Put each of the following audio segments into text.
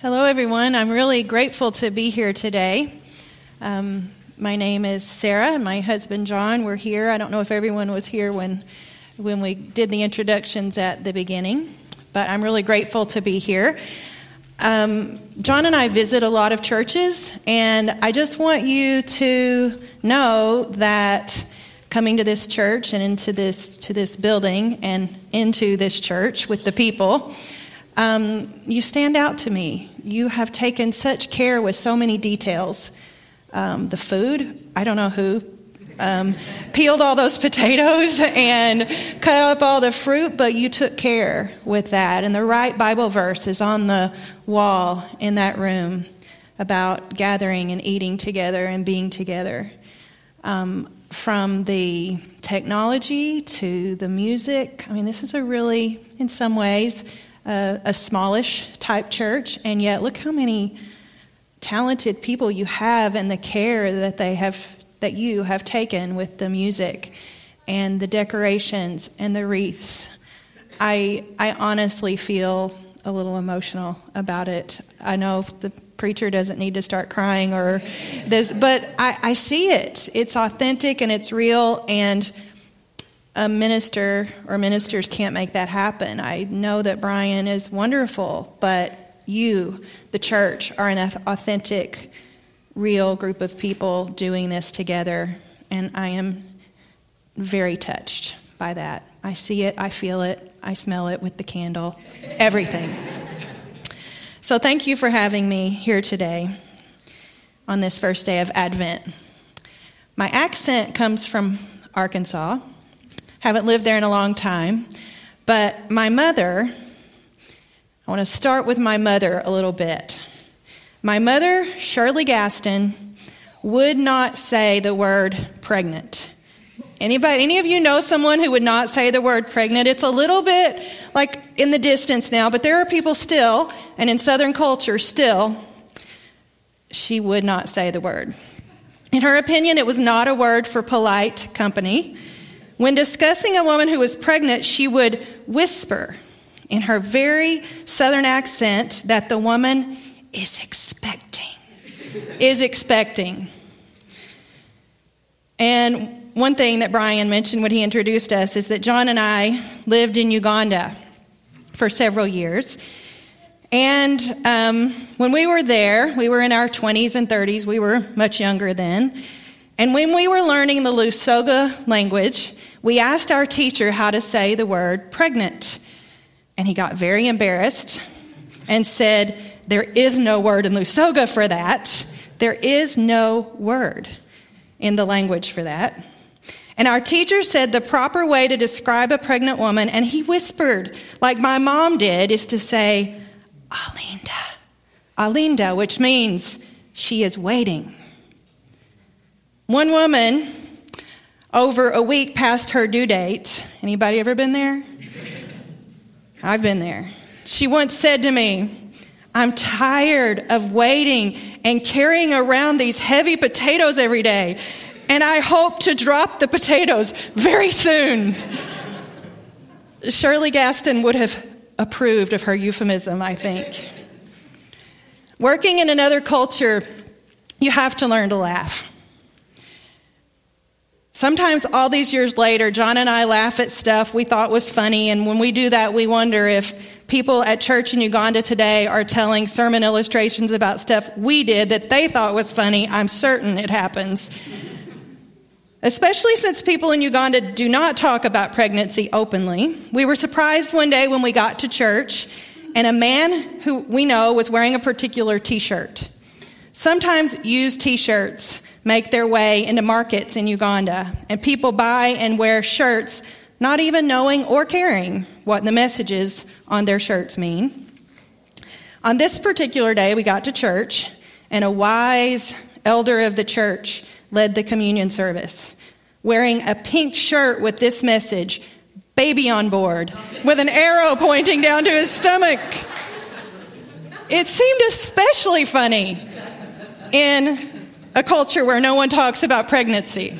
Hello, everyone. I'm really grateful to be here today. Um, my name is Sarah, and my husband John. We're here. I don't know if everyone was here when when we did the introductions at the beginning, but I'm really grateful to be here. Um, John and I visit a lot of churches, and I just want you to know that coming to this church and into this to this building and into this church with the people um, you stand out to me. You have taken such care with so many details. Um, the food, I don't know who um, peeled all those potatoes and cut up all the fruit, but you took care with that. And the right Bible verse is on the wall in that room about gathering and eating together and being together. Um, from the technology to the music, I mean, this is a really, in some ways, a, a smallish type church, and yet look how many talented people you have and the care that they have that you have taken with the music and the decorations and the wreaths. I I honestly feel a little emotional about it. I know the preacher doesn't need to start crying or this, but I, I see it. It's authentic and it's real and a minister or ministers can't make that happen. I know that Brian is wonderful, but you, the church, are an authentic, real group of people doing this together, and I am very touched by that. I see it, I feel it, I smell it with the candle, everything. so, thank you for having me here today on this first day of Advent. My accent comes from Arkansas. Haven't lived there in a long time. But my mother, I want to start with my mother a little bit. My mother, Shirley Gaston, would not say the word pregnant. Anybody, any of you know someone who would not say the word pregnant? It's a little bit like in the distance now, but there are people still, and in Southern culture still, she would not say the word. In her opinion, it was not a word for polite company. When discussing a woman who was pregnant, she would whisper in her very southern accent that the woman is expecting. is expecting. And one thing that Brian mentioned when he introduced us is that John and I lived in Uganda for several years. And um, when we were there, we were in our 20s and 30s, we were much younger then. And when we were learning the Lusoga language, we asked our teacher how to say the word pregnant, and he got very embarrassed and said, There is no word in Lusoga for that. There is no word in the language for that. And our teacher said the proper way to describe a pregnant woman, and he whispered, like my mom did, is to say, Alinda. Alinda, which means she is waiting. One woman over a week past her due date. Anybody ever been there? I've been there. She once said to me, I'm tired of waiting and carrying around these heavy potatoes every day, and I hope to drop the potatoes very soon. Shirley Gaston would have approved of her euphemism, I think. Working in another culture, you have to learn to laugh. Sometimes, all these years later, John and I laugh at stuff we thought was funny, and when we do that, we wonder if people at church in Uganda today are telling sermon illustrations about stuff we did that they thought was funny. I'm certain it happens. Especially since people in Uganda do not talk about pregnancy openly. We were surprised one day when we got to church, and a man who we know was wearing a particular t shirt. Sometimes used t shirts make their way into markets in Uganda, and people buy and wear shirts not even knowing or caring what the messages on their shirts mean. On this particular day, we got to church, and a wise elder of the church led the communion service, wearing a pink shirt with this message baby on board, with an arrow pointing down to his stomach. It seemed especially funny in a culture where no one talks about pregnancy.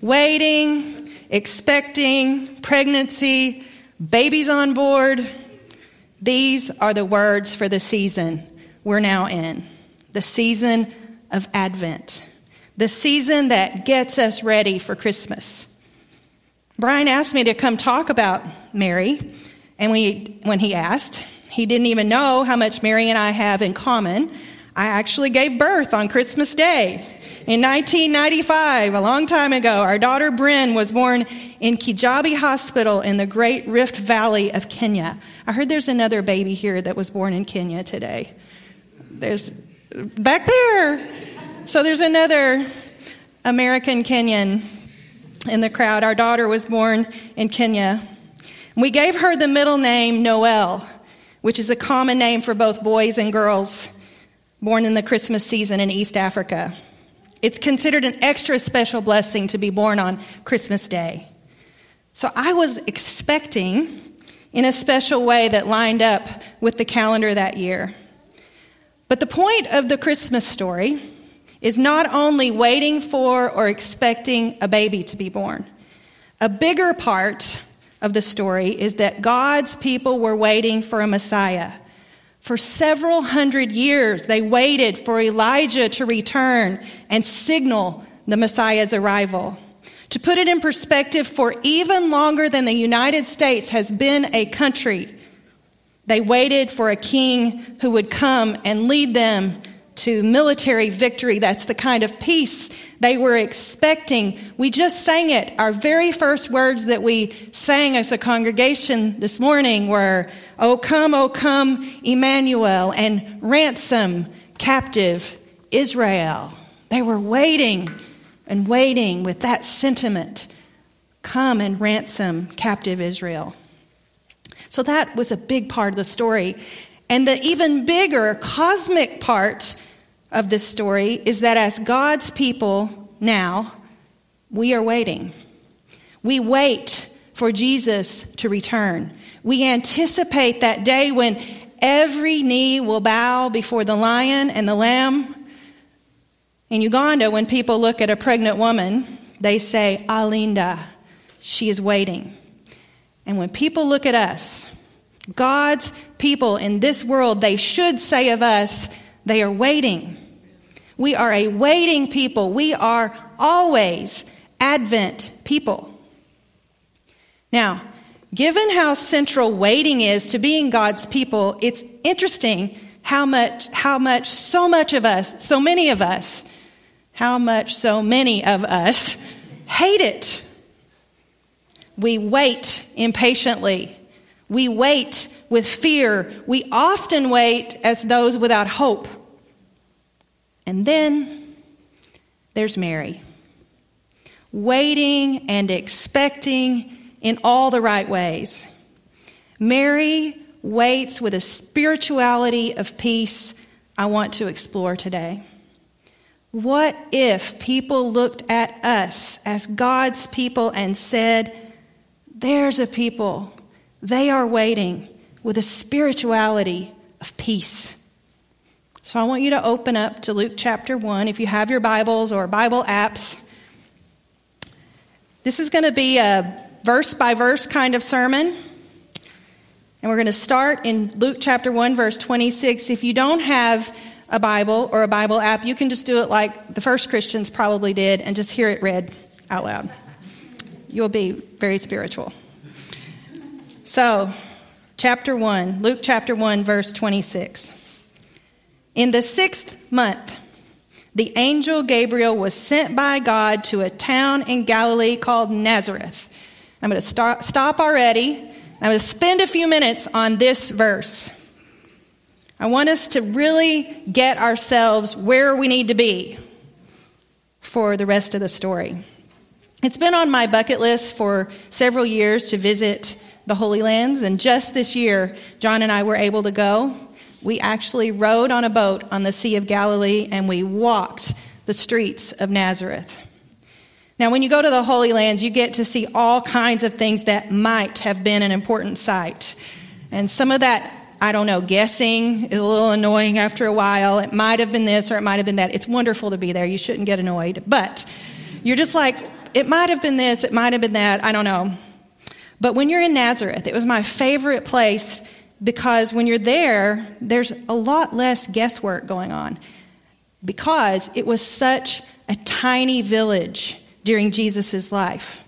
Waiting, expecting, pregnancy, babies on board. These are the words for the season we're now in the season of Advent, the season that gets us ready for Christmas. Brian asked me to come talk about Mary, and we, when he asked, he didn't even know how much Mary and I have in common. I actually gave birth on Christmas Day. In 1995, a long time ago, our daughter Bryn was born in Kijabe Hospital in the Great Rift Valley of Kenya. I heard there's another baby here that was born in Kenya today. There's back there. So there's another American Kenyan in the crowd. Our daughter was born in Kenya. We gave her the middle name Noel, which is a common name for both boys and girls born in the Christmas season in East Africa. It's considered an extra special blessing to be born on Christmas Day. So I was expecting in a special way that lined up with the calendar that year. But the point of the Christmas story is not only waiting for or expecting a baby to be born. A bigger part of the story is that God's people were waiting for a Messiah. For several hundred years, they waited for Elijah to return and signal the Messiah's arrival. To put it in perspective, for even longer than the United States has been a country, they waited for a king who would come and lead them to military victory. That's the kind of peace they were expecting. We just sang it. Our very first words that we sang as a congregation this morning were, O come, O come, Emmanuel, and ransom captive Israel. They were waiting and waiting with that sentiment. Come and ransom captive Israel. So that was a big part of the story. And the even bigger cosmic part of this story is that as God's people now, we are waiting. We wait for Jesus to return. We anticipate that day when every knee will bow before the lion and the lamb. In Uganda, when people look at a pregnant woman, they say, Alinda, she is waiting. And when people look at us, God's people in this world, they should say of us, they are waiting. We are a waiting people. We are always Advent people. Now, given how central waiting is to being God's people, it's interesting how much, how much so much of us, so many of us, how much so many of us hate it. We wait impatiently. We wait with fear. We often wait as those without hope. And then there's Mary, waiting and expecting in all the right ways. Mary waits with a spirituality of peace I want to explore today. What if people looked at us as God's people and said, There's a people, they are waiting with a spirituality of peace? So I want you to open up to Luke chapter 1 if you have your Bibles or Bible apps. This is going to be a verse by verse kind of sermon. And we're going to start in Luke chapter 1, verse 26. If you don't have a Bible or a Bible app, you can just do it like the first Christians probably did and just hear it read out loud. You'll be very spiritual. So, chapter 1, Luke chapter 1, verse 26. In the sixth month, the angel Gabriel was sent by God to a town in Galilee called Nazareth. I'm going to stop, stop already. I'm going to spend a few minutes on this verse. I want us to really get ourselves where we need to be for the rest of the story. It's been on my bucket list for several years to visit the Holy Lands, and just this year, John and I were able to go we actually rode on a boat on the Sea of Galilee and we walked the streets of Nazareth. Now, when you go to the Holy Lands, you get to see all kinds of things that might have been an important site. And some of that, I don't know, guessing is a little annoying after a while. It might have been this or it might have been that. It's wonderful to be there. You shouldn't get annoyed. But you're just like, it might have been this, it might have been that. I don't know. But when you're in Nazareth, it was my favorite place because when you're there, there's a lot less guesswork going on because it was such a tiny village during Jesus' life.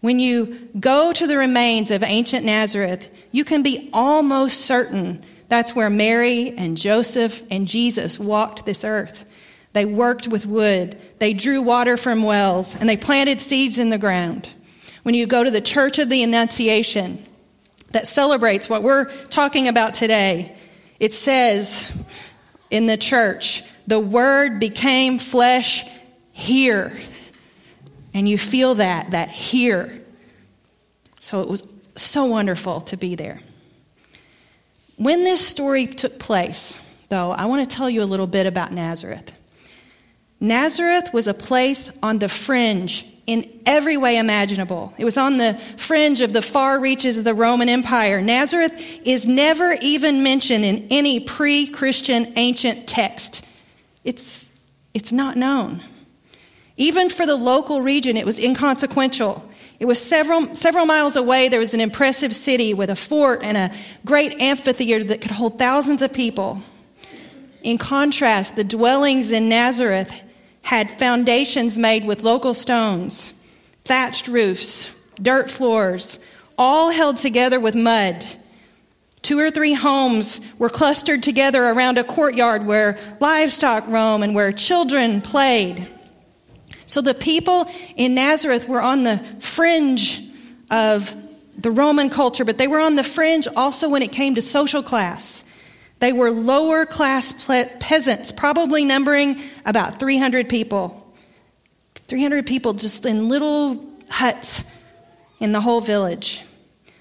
When you go to the remains of ancient Nazareth, you can be almost certain that's where Mary and Joseph and Jesus walked this earth. They worked with wood, they drew water from wells, and they planted seeds in the ground. When you go to the Church of the Annunciation that celebrates what we're talking about today, it says in the church, the Word became flesh here. And you feel that, that here. So it was so wonderful to be there. When this story took place, though, I want to tell you a little bit about Nazareth. Nazareth was a place on the fringe in every way imaginable. It was on the fringe of the far reaches of the Roman Empire. Nazareth is never even mentioned in any pre Christian ancient text. It's, it's not known. Even for the local region, it was inconsequential. It was several, several miles away. There was an impressive city with a fort and a great amphitheater that could hold thousands of people. In contrast, the dwellings in Nazareth had foundations made with local stones, thatched roofs, dirt floors, all held together with mud. Two or three homes were clustered together around a courtyard where livestock roam and where children played. So the people in Nazareth were on the fringe of the Roman culture, but they were on the fringe also when it came to social class. They were lower class peasants, probably numbering about 300 people. 300 people just in little huts in the whole village.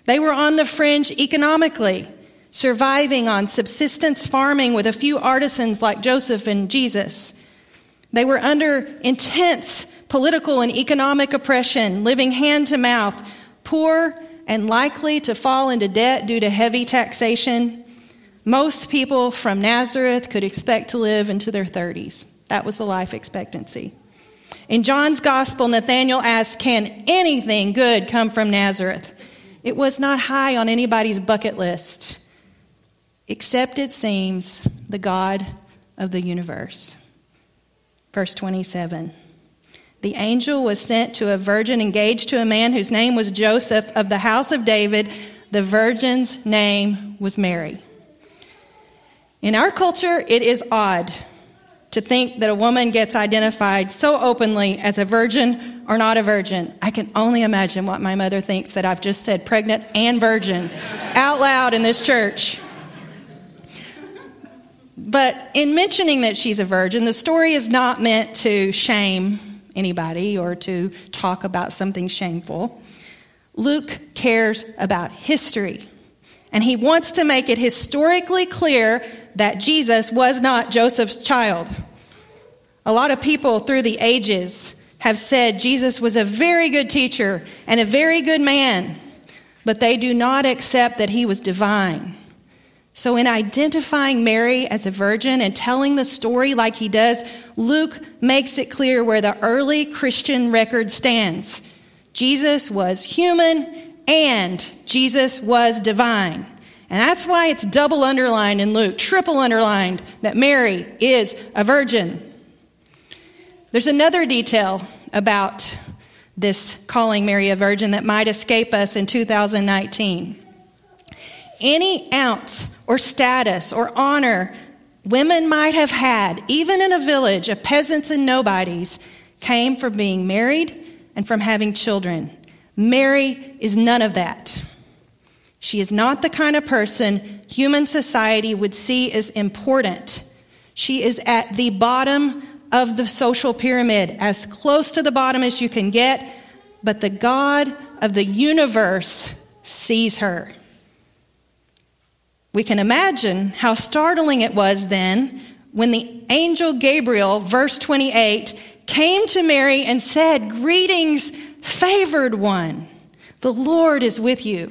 They were on the fringe economically, surviving on subsistence farming with a few artisans like Joseph and Jesus. They were under intense political and economic oppression, living hand to mouth, poor and likely to fall into debt due to heavy taxation. Most people from Nazareth could expect to live into their 30s. That was the life expectancy. In John's gospel, Nathanael asks, Can anything good come from Nazareth? It was not high on anybody's bucket list, except it seems the God of the universe. Verse 27. The angel was sent to a virgin engaged to a man whose name was Joseph of the house of David. The virgin's name was Mary. In our culture, it is odd to think that a woman gets identified so openly as a virgin or not a virgin. I can only imagine what my mother thinks that I've just said pregnant and virgin out loud in this church. But in mentioning that she's a virgin, the story is not meant to shame anybody or to talk about something shameful. Luke cares about history, and he wants to make it historically clear that Jesus was not Joseph's child. A lot of people through the ages have said Jesus was a very good teacher and a very good man, but they do not accept that he was divine. So, in identifying Mary as a virgin and telling the story like he does, Luke makes it clear where the early Christian record stands. Jesus was human and Jesus was divine. And that's why it's double underlined in Luke, triple underlined that Mary is a virgin. There's another detail about this calling Mary a virgin that might escape us in 2019. Any ounce or status or honor women might have had, even in a village of peasants and nobodies, came from being married and from having children. Mary is none of that. She is not the kind of person human society would see as important. She is at the bottom of the social pyramid, as close to the bottom as you can get, but the God of the universe sees her. We can imagine how startling it was then when the angel Gabriel, verse 28, came to Mary and said, Greetings, favored one, the Lord is with you.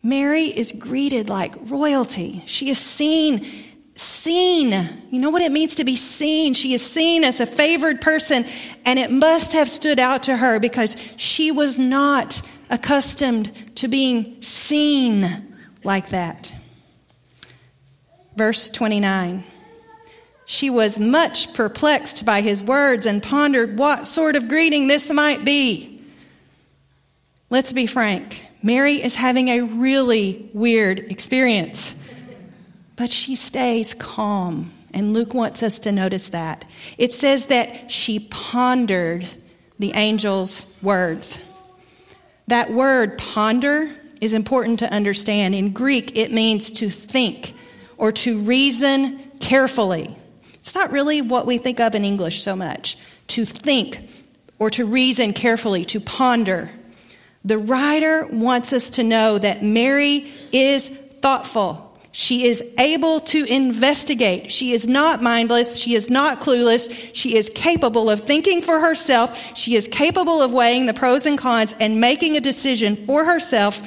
Mary is greeted like royalty. She is seen, seen. You know what it means to be seen? She is seen as a favored person, and it must have stood out to her because she was not accustomed to being seen like that. Verse 29. She was much perplexed by his words and pondered what sort of greeting this might be. Let's be frank. Mary is having a really weird experience, but she stays calm. And Luke wants us to notice that. It says that she pondered the angel's words. That word, ponder, is important to understand. In Greek, it means to think or to reason carefully. It's not really what we think of in English so much to think or to reason carefully, to ponder. The writer wants us to know that Mary is thoughtful. She is able to investigate. She is not mindless. She is not clueless. She is capable of thinking for herself. She is capable of weighing the pros and cons and making a decision for herself.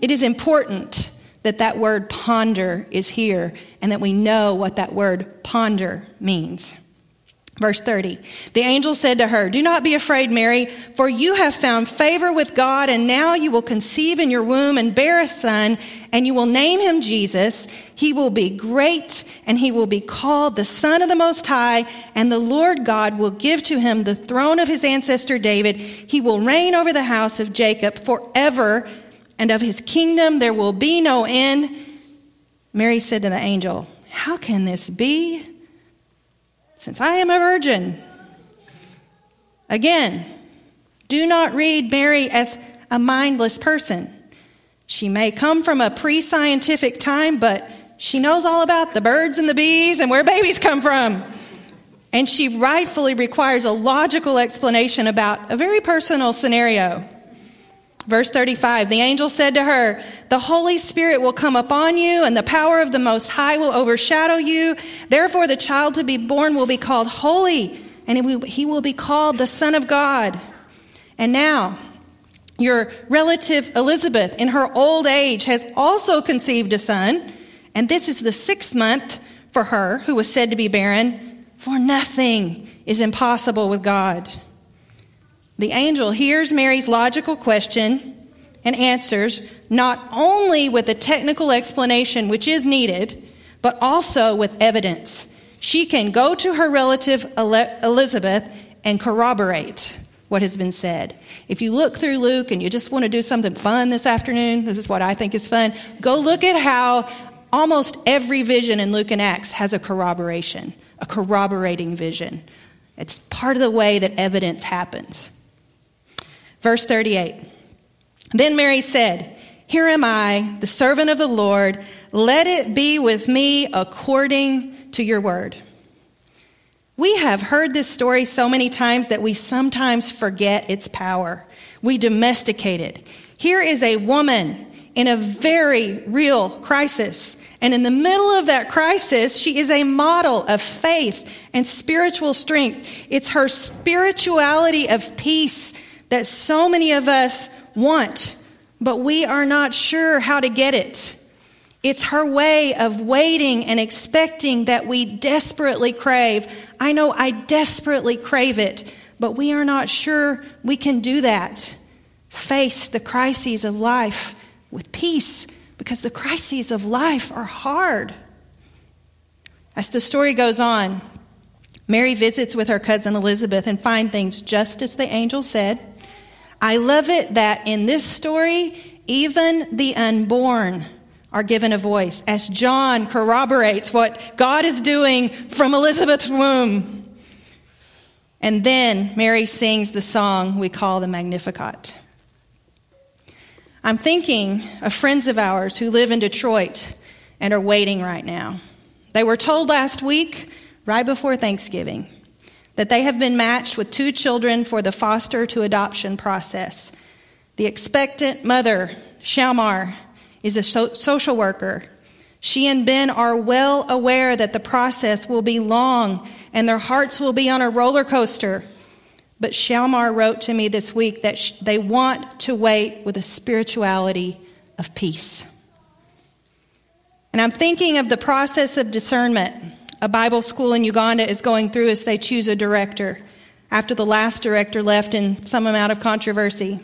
It is important that that word ponder is here and that we know what that word ponder means. Verse 30. The angel said to her, Do not be afraid, Mary, for you have found favor with God, and now you will conceive in your womb and bear a son, and you will name him Jesus. He will be great, and he will be called the Son of the Most High, and the Lord God will give to him the throne of his ancestor David. He will reign over the house of Jacob forever, and of his kingdom there will be no end. Mary said to the angel, How can this be? Since I am a virgin. Again, do not read Mary as a mindless person. She may come from a pre scientific time, but she knows all about the birds and the bees and where babies come from. And she rightfully requires a logical explanation about a very personal scenario. Verse 35 The angel said to her, The Holy Spirit will come upon you, and the power of the Most High will overshadow you. Therefore, the child to be born will be called Holy, and he will be called the Son of God. And now, your relative Elizabeth, in her old age, has also conceived a son, and this is the sixth month for her, who was said to be barren, for nothing is impossible with God. The angel hears Mary's logical question and answers not only with a technical explanation, which is needed, but also with evidence. She can go to her relative Elizabeth and corroborate what has been said. If you look through Luke and you just want to do something fun this afternoon, this is what I think is fun, go look at how almost every vision in Luke and Acts has a corroboration, a corroborating vision. It's part of the way that evidence happens. Verse 38 Then Mary said, Here am I, the servant of the Lord. Let it be with me according to your word. We have heard this story so many times that we sometimes forget its power. We domesticate it. Here is a woman in a very real crisis. And in the middle of that crisis, she is a model of faith and spiritual strength. It's her spirituality of peace that so many of us want, but we are not sure how to get it. It's her way of waiting and expecting that we desperately crave. I know I desperately crave it, but we are not sure we can do that. Face the crises of life with peace because the crises of life are hard. As the story goes on, Mary visits with her cousin Elizabeth and finds things just as the angel said. I love it that in this story, even the unborn are given a voice as John corroborates what God is doing from Elizabeth's womb. And then Mary sings the song we call the Magnificat. I'm thinking of friends of ours who live in Detroit and are waiting right now. They were told last week, right before Thanksgiving, that they have been matched with two children for the foster to adoption process. The expectant mother, Shalmar, is a so- social worker. She and Ben are well aware that the process will be long and their hearts will be on a roller coaster. But Shalmar wrote to me this week that sh- they want to wait with a spirituality of peace. And I'm thinking of the process of discernment a Bible school in Uganda is going through as they choose a director after the last director left in some amount of controversy.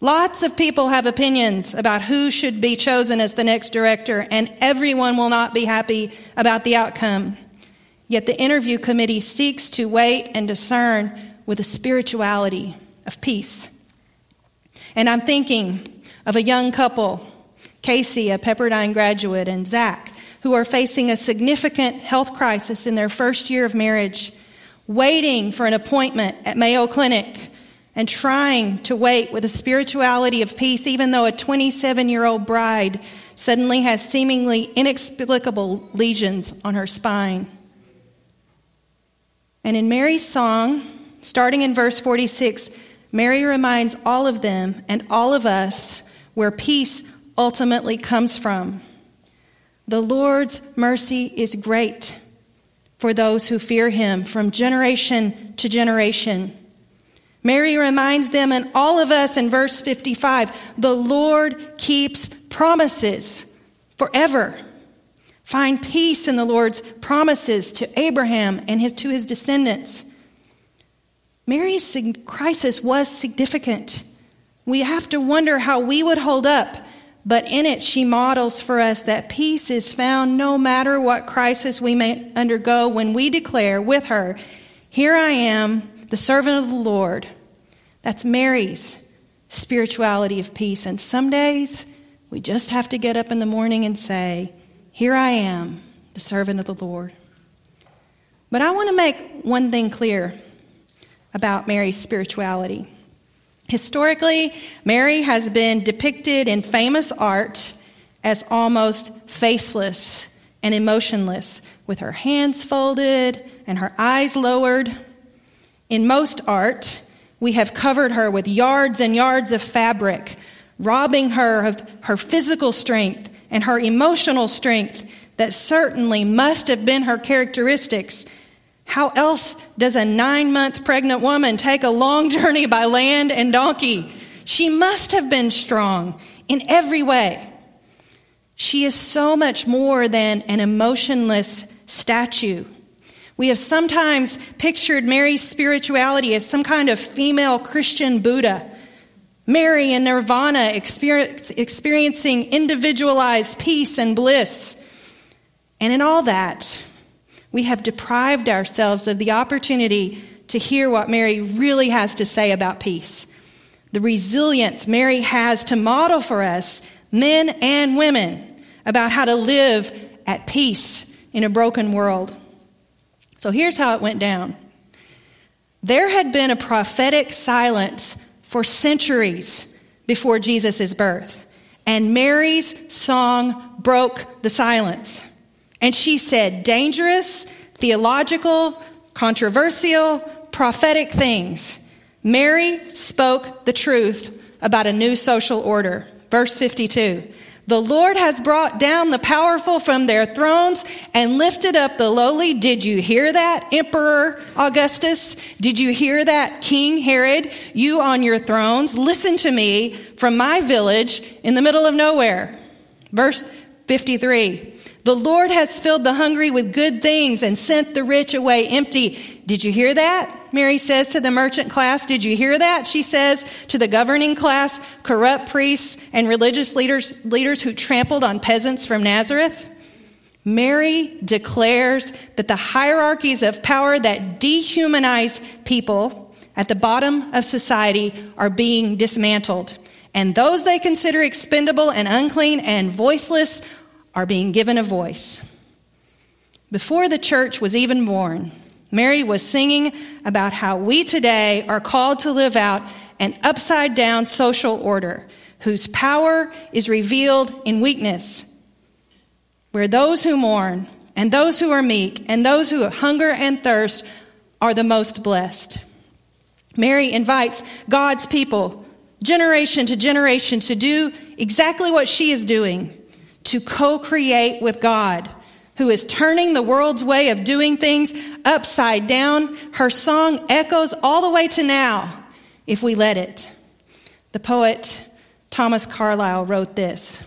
Lots of people have opinions about who should be chosen as the next director, and everyone will not be happy about the outcome. Yet the interview committee seeks to wait and discern with a spirituality of peace. And I'm thinking of a young couple, Casey, a Pepperdine graduate, and Zach, who are facing a significant health crisis in their first year of marriage, waiting for an appointment at Mayo Clinic and trying to wait with a spirituality of peace, even though a 27 year old bride suddenly has seemingly inexplicable lesions on her spine. And in Mary's song, starting in verse 46, Mary reminds all of them and all of us where peace ultimately comes from. The Lord's mercy is great for those who fear him from generation to generation. Mary reminds them and all of us in verse 55 the Lord keeps promises forever. Find peace in the Lord's promises to Abraham and his, to his descendants. Mary's crisis was significant. We have to wonder how we would hold up, but in it, she models for us that peace is found no matter what crisis we may undergo when we declare with her, Here I am, the servant of the Lord. That's Mary's spirituality of peace. And some days we just have to get up in the morning and say, Here I am, the servant of the Lord. But I want to make one thing clear about Mary's spirituality. Historically, Mary has been depicted in famous art as almost faceless and emotionless, with her hands folded and her eyes lowered. In most art, we have covered her with yards and yards of fabric, robbing her of her physical strength and her emotional strength that certainly must have been her characteristics. How else does a nine month pregnant woman take a long journey by land and donkey? She must have been strong in every way. She is so much more than an emotionless statue. We have sometimes pictured Mary's spirituality as some kind of female Christian Buddha. Mary in nirvana experiencing individualized peace and bliss. And in all that, we have deprived ourselves of the opportunity to hear what Mary really has to say about peace. The resilience Mary has to model for us, men and women, about how to live at peace in a broken world. So here's how it went down there had been a prophetic silence for centuries before Jesus' birth, and Mary's song broke the silence. And she said dangerous, theological, controversial, prophetic things. Mary spoke the truth about a new social order. Verse 52. The Lord has brought down the powerful from their thrones and lifted up the lowly. Did you hear that, Emperor Augustus? Did you hear that, King Herod? You on your thrones, listen to me from my village in the middle of nowhere. Verse 53. The Lord has filled the hungry with good things and sent the rich away empty. Did you hear that? Mary says to the merchant class. Did you hear that? She says to the governing class, corrupt priests and religious leaders, leaders who trampled on peasants from Nazareth. Mary declares that the hierarchies of power that dehumanize people at the bottom of society are being dismantled. And those they consider expendable and unclean and voiceless are being given a voice. Before the church was even born, Mary was singing about how we today are called to live out an upside down social order whose power is revealed in weakness, where those who mourn and those who are meek and those who hunger and thirst are the most blessed. Mary invites God's people, generation to generation, to do exactly what she is doing to co create with God who is turning the world's way of doing things upside down. Her song echoes all the way to now if we let it. The poet Thomas Carlyle wrote this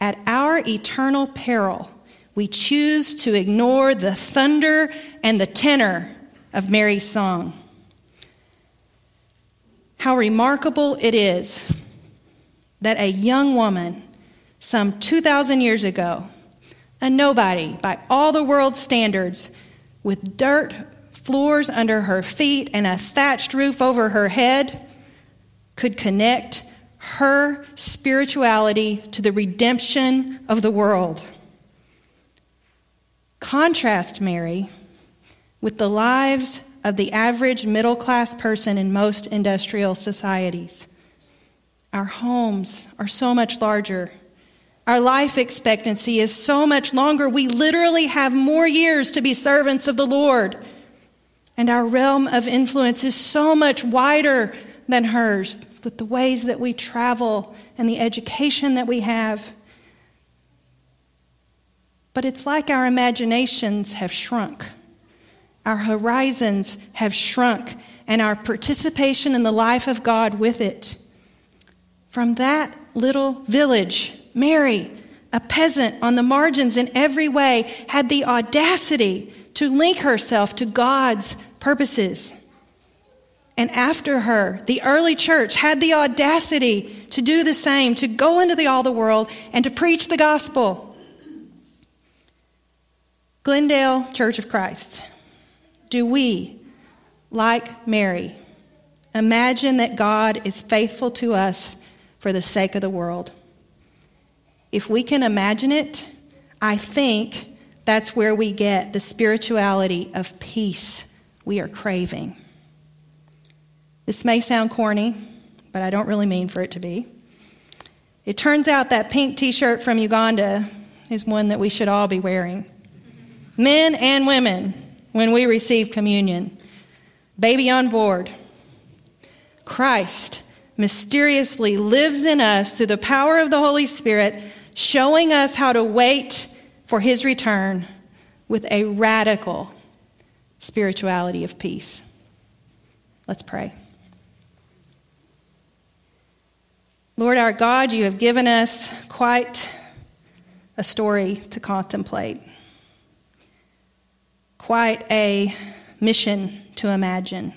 At our eternal peril, we choose to ignore the thunder and the tenor of Mary's song. How remarkable it is that a young woman, some 2,000 years ago, a nobody by all the world's standards, with dirt floors under her feet and a thatched roof over her head, could connect her spirituality to the redemption of the world. Contrast Mary with the lives of the average middle class person in most industrial societies. Our homes are so much larger. Our life expectancy is so much longer. We literally have more years to be servants of the Lord. And our realm of influence is so much wider than hers with the ways that we travel and the education that we have. But it's like our imaginations have shrunk. Our horizons have shrunk, and our participation in the life of God with it. From that little village, Mary, a peasant on the margins in every way, had the audacity to link herself to God's purposes. And after her, the early church had the audacity to do the same, to go into the, all the world and to preach the gospel. Glendale Church of Christ, do we, like Mary, imagine that God is faithful to us for the sake of the world? If we can imagine it, I think that's where we get the spirituality of peace we are craving. This may sound corny, but I don't really mean for it to be. It turns out that pink t shirt from Uganda is one that we should all be wearing. Men and women, when we receive communion. Baby on board. Christ mysteriously lives in us through the power of the Holy Spirit, showing us how to wait for his return with a radical spirituality of peace. Let's pray. Lord our God, you have given us quite a story to contemplate, quite a mission to imagine.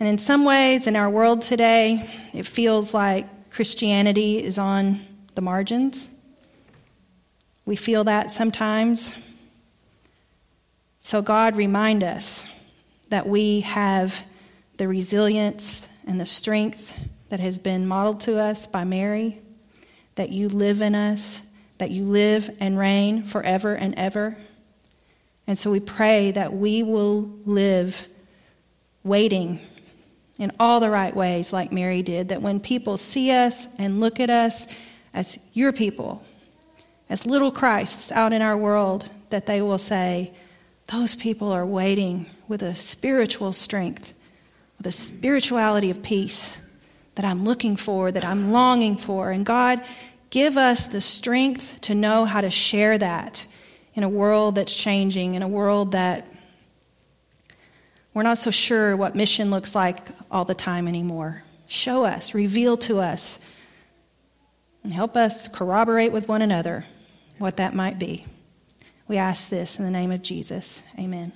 And in some ways, in our world today, it feels like Christianity is on the margins. We feel that sometimes. So, God, remind us that we have the resilience and the strength that has been modeled to us by Mary, that you live in us, that you live and reign forever and ever. And so we pray that we will live waiting in all the right ways, like Mary did, that when people see us and look at us as your people, as little Christs out in our world, that they will say, Those people are waiting with a spiritual strength, with a spirituality of peace that I'm looking for, that I'm longing for. And God, give us the strength to know how to share that in a world that's changing, in a world that we're not so sure what mission looks like all the time anymore. Show us, reveal to us, and help us corroborate with one another what that might be. We ask this in the name of Jesus. Amen.